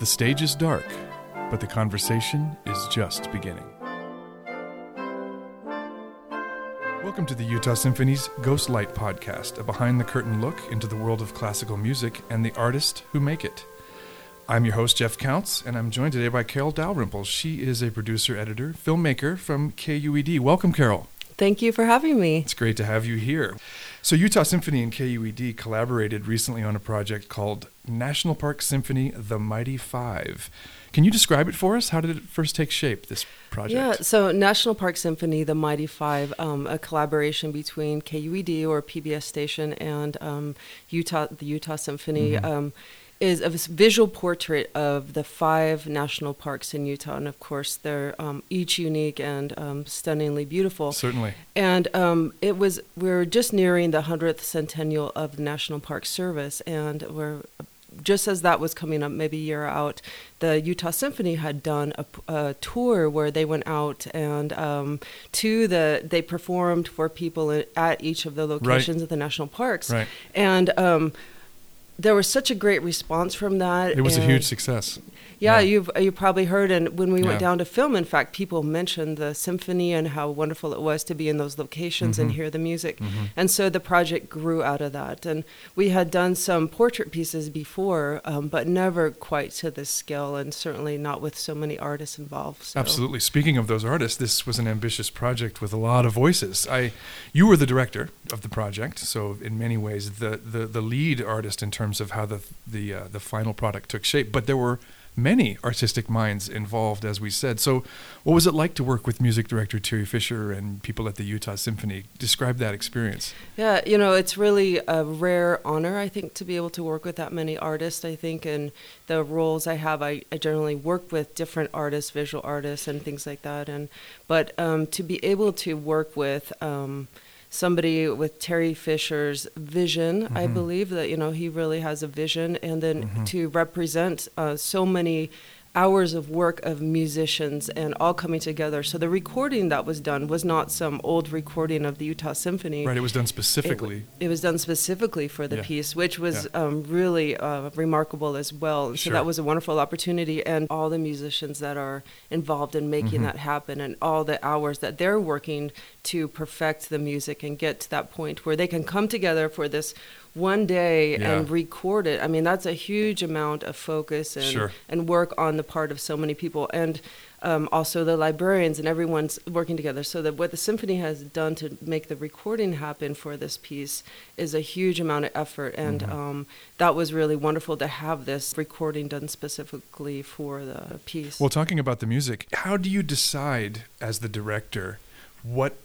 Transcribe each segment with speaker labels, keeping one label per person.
Speaker 1: The stage is dark, but the conversation is just beginning. Welcome to the Utah Symphony's Ghost Light podcast, a behind the curtain look into the world of classical music and the artists who make it. I'm your host, Jeff Counts, and I'm joined today by Carol Dalrymple. She is a producer, editor, filmmaker from KUED. Welcome, Carol.
Speaker 2: Thank you for having me.
Speaker 1: It's great to have you here. So, Utah Symphony and KUED collaborated recently on a project called National Park Symphony The Mighty Five. Can you describe it for us? How did it first take shape, this project?
Speaker 2: Yeah, so National Park Symphony, The Mighty Five, um, a collaboration between KUED or PBS station and um, Utah, the Utah Symphony. Mm-hmm. Um, is a visual portrait of the five national parks in Utah, and of course they're um, each unique and um, stunningly beautiful.
Speaker 1: Certainly.
Speaker 2: And um, it was we are just nearing the hundredth centennial of the National Park Service, and we're just as that was coming up, maybe a year out, the Utah Symphony had done a, a tour where they went out and um, to the they performed for people at each of the locations
Speaker 1: right.
Speaker 2: of the national parks,
Speaker 1: right.
Speaker 2: and um, there was such a great response from that.
Speaker 1: It was a huge success.
Speaker 2: Yeah, yeah, you've you probably heard, and when we yeah. went down to film, in fact, people mentioned the symphony and how wonderful it was to be in those locations mm-hmm. and hear the music. Mm-hmm. And so the project grew out of that. And we had done some portrait pieces before, um, but never quite to this scale, and certainly not with so many artists involved. So.
Speaker 1: Absolutely. Speaking of those artists, this was an ambitious project with a lot of voices. I, you were the director of the project, so in many ways, the the, the lead artist in terms of how the the uh, the final product took shape. But there were many artistic minds involved, as we said. So, what was it like to work with music director Thierry Fischer and people at the Utah Symphony? Describe that experience.
Speaker 2: Yeah, you know, it's really a rare honor, I think, to be able to work with that many artists. I think, and the roles I have, I, I generally work with different artists, visual artists, and things like that. And but um, to be able to work with um, somebody with Thierry Fischer's vision. Mm-hmm. I believe that you know he really has a vision, and then mm-hmm. to represent uh, so many hours of work of musicians and all coming together. So the recording that was done was not some old recording of the Utah Symphony.
Speaker 1: Right, it was done specifically.
Speaker 2: It, it was done specifically for the yeah. piece, which was yeah. um, really uh, remarkable as well. And
Speaker 1: sure.
Speaker 2: so that was a wonderful opportunity, and all the musicians that are involved in making mm-hmm. that happen, and all the hours that they're working to perfect the music and get to that point where they can come together for this one day yeah. and record it. I mean, that's a huge amount of focus and,
Speaker 1: sure.
Speaker 2: and work on the part of so many people. And um, also the librarians and everyone's working together. So that what the symphony has done to make the recording happen for this piece is a huge amount of effort, and mm-hmm. um, that was really wonderful to have this recording done specifically for the piece.
Speaker 1: Well, talking about the music, how do you decide as the director what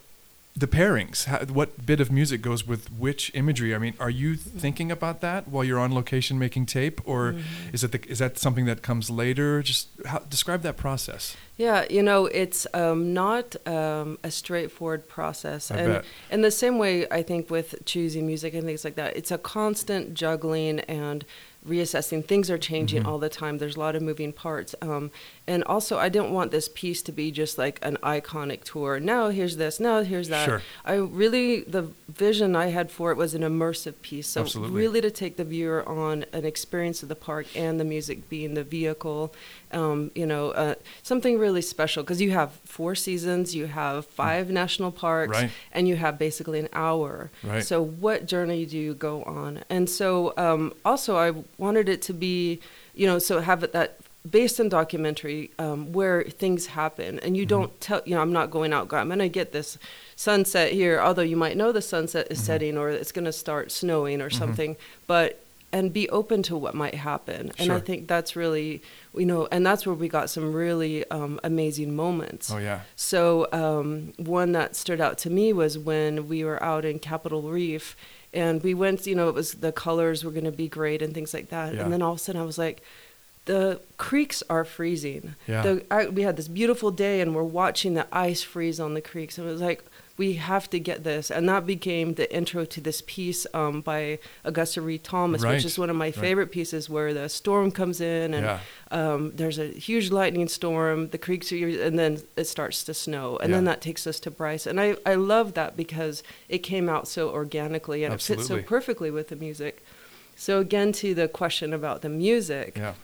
Speaker 1: the pairings how, what bit of music goes with which imagery i mean are you thinking about that while you're on location making tape or mm-hmm. is it the, is that something that comes later just how, describe that process
Speaker 2: yeah you know it's um, not um, a straightforward process
Speaker 1: I
Speaker 2: and
Speaker 1: bet.
Speaker 2: in the same way i think with choosing music and things like that it's a constant juggling and reassessing. Things are changing mm-hmm. all the time. There's a lot of moving parts. Um, and also, I didn't want this piece to be just like an iconic tour. Now here's this. Now here's that.
Speaker 1: Sure.
Speaker 2: I really the vision I had for it was an immersive piece. So
Speaker 1: Absolutely.
Speaker 2: really to take the viewer on an experience of the park and the music being the vehicle. Um, you know, uh, something really special because you have four seasons, you have mm. five mm. national parks,
Speaker 1: right.
Speaker 2: and you have basically an hour.
Speaker 1: Right.
Speaker 2: So what journey do you go on? And so um, also I wanted it to be, you know, so have it that based on documentary um, where things happen and you mm-hmm. don't tell you know i'm not going out i'm going to get this sunset here although you might know the sunset is mm-hmm. setting or it's going to start snowing or mm-hmm. something but and be open to what might happen and
Speaker 1: sure.
Speaker 2: i think that's really you know and that's where we got some really um, amazing moments
Speaker 1: oh yeah
Speaker 2: so um, one that stood out to me was when we were out in capitol reef and we went you know it was the colors were going to be great and things like that
Speaker 1: yeah.
Speaker 2: and then all of a sudden i was like the creeks are freezing
Speaker 1: yeah.
Speaker 2: the, I, we had this beautiful day and we're watching the ice freeze on the creeks and it was like we have to get this and that became the intro to this piece um, by augusta read thomas
Speaker 1: right.
Speaker 2: which is one of my favorite right. pieces where the storm comes in and
Speaker 1: yeah.
Speaker 2: um, there's a huge lightning storm the creeks are and then it starts to snow and
Speaker 1: yeah.
Speaker 2: then that takes us to bryce and I, I love that because it came out so organically and
Speaker 1: Absolutely.
Speaker 2: it fits so perfectly with the music so again to the question about the music
Speaker 1: yeah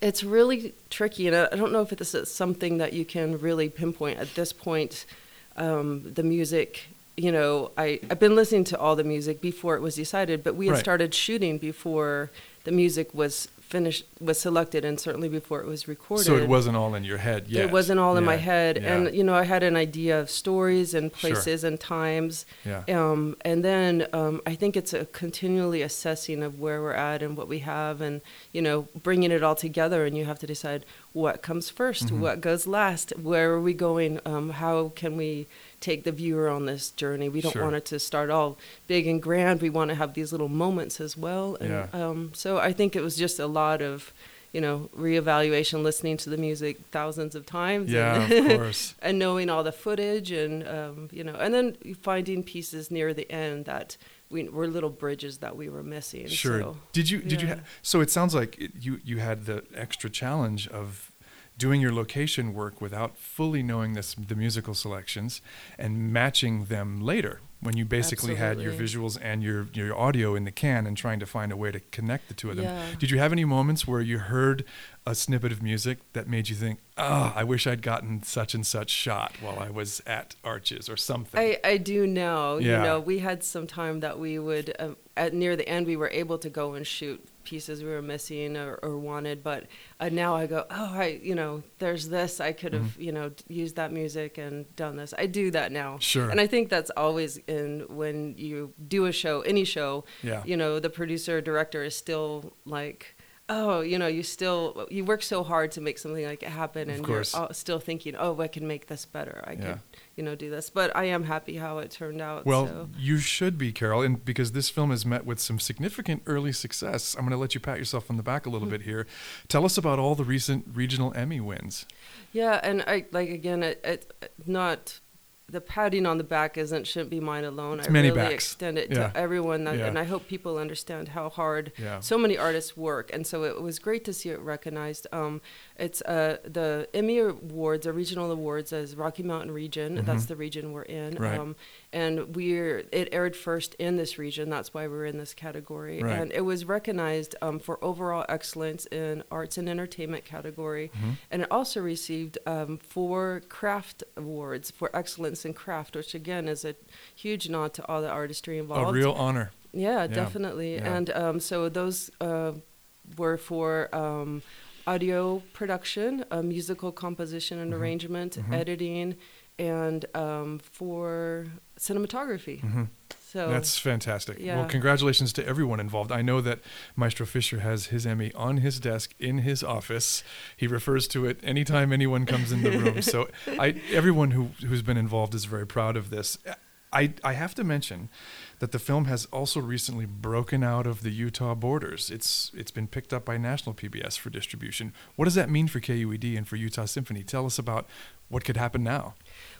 Speaker 2: It's really tricky, and I I don't know if this is something that you can really pinpoint at this point. Um, the music, you know, I I've been listening to all the music before it was decided, but we had
Speaker 1: Right.
Speaker 2: started shooting before the music was finished, was selected, and certainly before it was recorded.
Speaker 1: So it wasn't all in your head yet.
Speaker 2: It wasn't all in my head,
Speaker 1: yeah,
Speaker 2: and you know, I had an idea of stories and
Speaker 1: Sure.
Speaker 2: places and times.
Speaker 1: yeah.
Speaker 2: Um, and then um, I think it's a continually assessing of where we're at and what we have, and you know, bringing it all together. And you have to decide what comes 1st
Speaker 1: Mhm.
Speaker 2: what goes last, where are we going, um, how can we take the viewer on this journey. We don't
Speaker 1: Sure.
Speaker 2: want it to start all big and grand. We want to have these little moments as well. And
Speaker 1: Yeah.
Speaker 2: um, so I think it was just a lot of, you know, reevaluation, listening to the music thousands of times.
Speaker 1: Yeah,
Speaker 2: and,
Speaker 1: of course.
Speaker 2: and knowing all the footage and um, you know, and then finding pieces near the end that we were little bridges that we were missing.
Speaker 1: Sure.
Speaker 2: So,
Speaker 1: did you did you
Speaker 2: yeah.
Speaker 1: ha- so it sounds like it, you you had the extra challenge of doing your location work without fully knowing this the musical selections and matching them later when you basically had your visuals and your your audio in the can and trying to find a way to connect the two of them.
Speaker 2: Yeah.
Speaker 1: Did you have any moments where you heard a snippet of music that made you think, "Oh, I wish I'd gotten such and such shot while I was at Arches or something."
Speaker 2: I, I do know.
Speaker 1: Yeah.
Speaker 2: You know, we had some time that we would, um, at near the end, we were able to go and shoot pieces we were missing or, or wanted. But uh, now I go, oh, I, you know, there's this. I could have, you know, used that music and done this. I do that now.
Speaker 1: Mm-hmm. Sure.
Speaker 2: And I think that's always in when you do a show, any show.
Speaker 1: Yeah.
Speaker 2: You know, the producer or director is still like. Oh, you know, you still you work so hard to make something like it happen, and you're still thinking, "Oh, I can make this better. I
Speaker 1: Yeah.
Speaker 2: could you know, do this. But I am happy how it turned out.
Speaker 1: Well,
Speaker 2: so.
Speaker 1: you should be, Carol, and because this film has met with some significant early success. I'm going to let you pat yourself on the back a little
Speaker 2: Hmm.
Speaker 1: bit here. Tell us about all the recent regional Emmy wins.
Speaker 2: yeah, and I like again, it, it not the patting on the back isn't shouldn't be mine alone.
Speaker 1: It's
Speaker 2: I really
Speaker 1: backs.
Speaker 2: extend it
Speaker 1: Yeah.
Speaker 2: to everyone, that,
Speaker 1: Yeah.
Speaker 2: and I hope people understand how hard
Speaker 1: Yeah.
Speaker 2: so many artists work. And so it was great to see it recognized. Um, it's uh, the Emmy Awards, the regional awards, as Rocky Mountain region. That's
Speaker 1: Mhm.
Speaker 2: the region we're in.
Speaker 1: Right.
Speaker 2: Um, and we're it aired first in this region. That's why we're in this category.
Speaker 1: Right.
Speaker 2: And it was recognized um, for overall excellence in arts and entertainment category.
Speaker 1: Mhm.
Speaker 2: And it also received um, four craft awards for excellence in craft, which again is a huge nod to all the artistry involved.
Speaker 1: A real honor.
Speaker 2: Yeah,
Speaker 1: Yeah,
Speaker 2: definitely.
Speaker 1: yeah.
Speaker 2: And um, so those uh, were for um, audio production, uh, musical composition and
Speaker 1: Mhm.
Speaker 2: arrangement,
Speaker 1: Mhm.
Speaker 2: editing, and um, for cinematography.
Speaker 1: Mhm.
Speaker 2: So
Speaker 1: That's fantastic. Well, congratulations to everyone involved. I know that Maestro Fischer has his Emmy on his desk in his office. He refers to it anytime anyone comes in the room. so I, everyone who, who's been involved is very proud of this. I, I have to mention that the film has also recently broken out of the Utah borders. It's it's been picked up by national PBS for distribution. What does that mean for KUED and for Utah Symphony? Tell us about what could happen now.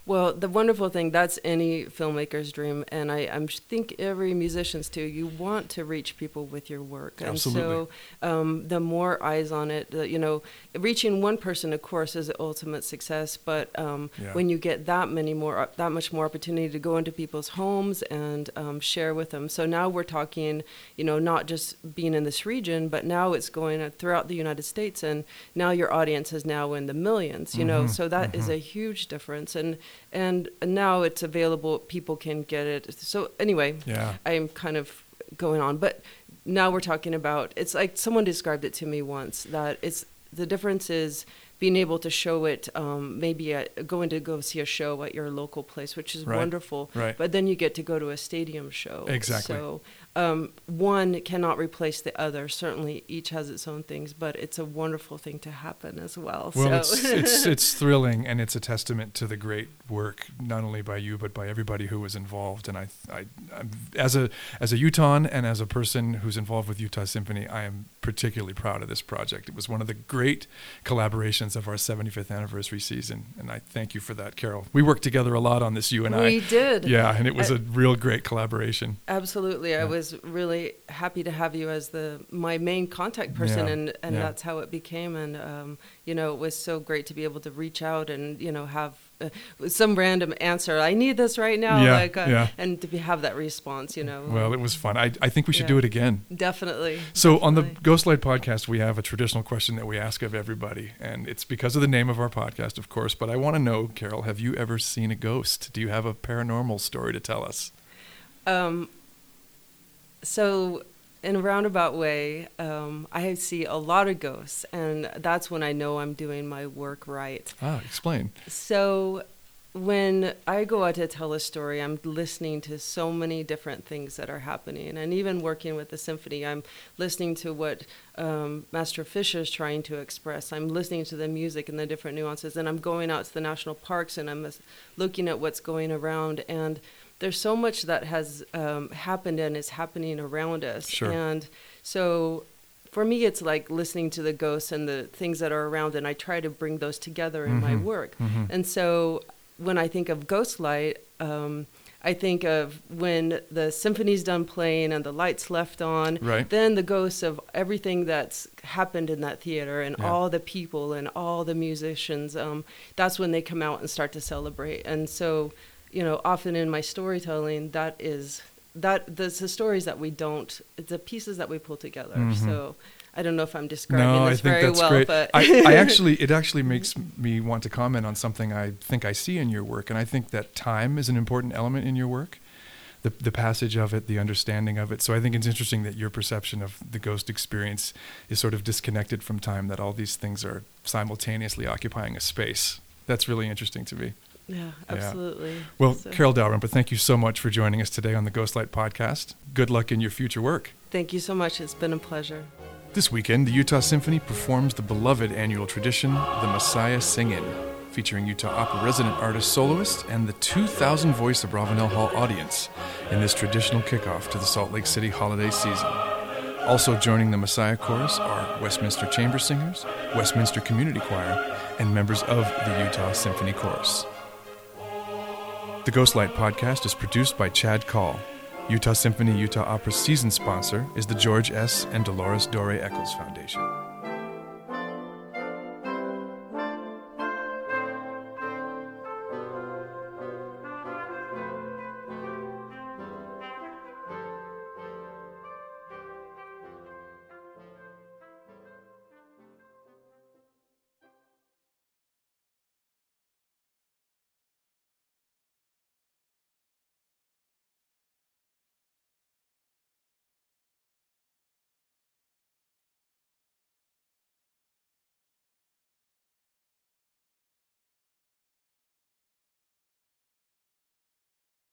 Speaker 2: Well, the wonderful thing, that's any filmmaker's dream. And I I'm think every musician's too. You want to reach people with your work.
Speaker 1: Absolutely.
Speaker 2: And so um, the more eyes on it, the, you know, reaching one person, of course, is the ultimate success. But um,
Speaker 1: Yeah.
Speaker 2: when you get that many more, that much more opportunity to go into people's homes and um, share with them. So now we're talking, you know, not just being in this region, but now it's going throughout the United States. And now your audience is now in the millions, you know,
Speaker 1: Mhm,
Speaker 2: so that is
Speaker 1: mhm.
Speaker 2: a huge difference. And, and now it's available, people can get it. So anyway,
Speaker 1: Yeah.
Speaker 2: I'm kind of going on, but now we're talking about it's like someone described it to me once that it's the difference is being able to show it um, maybe at going to go see a show at your local place, which is
Speaker 1: Right,
Speaker 2: wonderful.
Speaker 1: right.
Speaker 2: But then you get to go to a stadium show.
Speaker 1: Exactly.
Speaker 2: So um, one cannot replace the other. Certainly, each has its own things, but it's a wonderful thing to happen as well.
Speaker 1: Well,
Speaker 2: so.
Speaker 1: it's, it's it's thrilling, and it's a testament to the great work not only by you but by everybody who was involved. And I, I, I'm, as a as a Utahn and as a person who's involved with Utah Symphony, I am particularly proud of this project. It was one of the great collaborations of our 75th anniversary season, and I thank you for that, Carol. We worked together a lot on this, you and
Speaker 2: we
Speaker 1: I.
Speaker 2: We did.
Speaker 1: Yeah, and it was
Speaker 2: I-
Speaker 1: a real great collaboration.
Speaker 2: Absolutely. I
Speaker 1: Yeah.
Speaker 2: Was really happy to have you as the my main contact person
Speaker 1: Yeah,
Speaker 2: and and
Speaker 1: yeah.
Speaker 2: that's how it became and um, you know it was so great to be able to reach out and you know have uh, some random answer. I need this right now,
Speaker 1: Yeah,
Speaker 2: like, uh,
Speaker 1: yeah.
Speaker 2: and to be, have that response, you know.
Speaker 1: Well, it was fun. I, I think we should
Speaker 2: Yeah.
Speaker 1: do it again.
Speaker 2: definitely.
Speaker 1: So on the
Speaker 2: definitely.
Speaker 1: Ghostlight podcast, we have a traditional question that we ask of everybody, and it's because of the name of our podcast, of course. But I want to know, Carol, have you ever seen a ghost? Do you have a paranormal story to tell us?
Speaker 2: Um, so, in a roundabout way, um, I see a lot of ghosts, and that's when I know I'm doing my work right.
Speaker 1: Ah, explain.
Speaker 2: So, when I go out to tell a story, I'm listening to so many different things that are happening. And even working with the symphony, I'm listening to what um, Master Fischer is trying to express. I'm listening to the music and the different nuances. And I'm going out to the national parks and I'm looking at what's going around. And there's so much that has um, happened and is happening around us.
Speaker 1: Sure.
Speaker 2: And so for me, it's like listening to the ghosts and the things that are around, and I try to bring those together in my
Speaker 1: Mhm.
Speaker 2: work.
Speaker 1: Mhm.
Speaker 2: And so when I think of Ghost Light, um, I think of when the symphony's done playing and the lights left on,
Speaker 1: Right.
Speaker 2: then the ghosts of everything that's happened in that theater and
Speaker 1: Yeah.
Speaker 2: all the people and all the musicians. Um, that's when they come out and start to celebrate. And so, you know, often in my storytelling, that is that there's the stories that we don't, the pieces that we pull together.
Speaker 1: Mhm.
Speaker 2: So I don't know if I'm describing
Speaker 1: No, I
Speaker 2: this
Speaker 1: think
Speaker 2: very
Speaker 1: that's
Speaker 2: well,
Speaker 1: great.
Speaker 2: but
Speaker 1: I, I actually, it actually makes me want to comment on something I think I see in your work, and I think that time is an important element in your work, the the passage of it, the understanding of it. So I think it's interesting that your perception of the ghost experience is sort of disconnected from time. That all these things are simultaneously occupying a space. That's really interesting to me.
Speaker 2: Yeah, absolutely.
Speaker 1: Well,
Speaker 2: So-
Speaker 1: Carol Dalrymple, thank you so much for joining us today on the Ghostlight podcast. Good luck in your future work.
Speaker 2: Thank you so much. It's been a pleasure.
Speaker 1: This weekend, the Utah Symphony performs the beloved annual tradition, the Messiah Sing-In, featuring Utah Opera resident artist soloist and the 2,000 voice Abravanel Hall audience in this traditional kickoff to the Salt Lake City holiday season. Also joining the Messiah Chorus are Westminster Chamber Singers, Westminster Community Choir, and members of the Utah Symphony Chorus. The Ghostlight podcast is produced by Chad Call. Utah Symphony Utah Opera season sponsor is the George S. and Dolores Dore Eccles Foundation.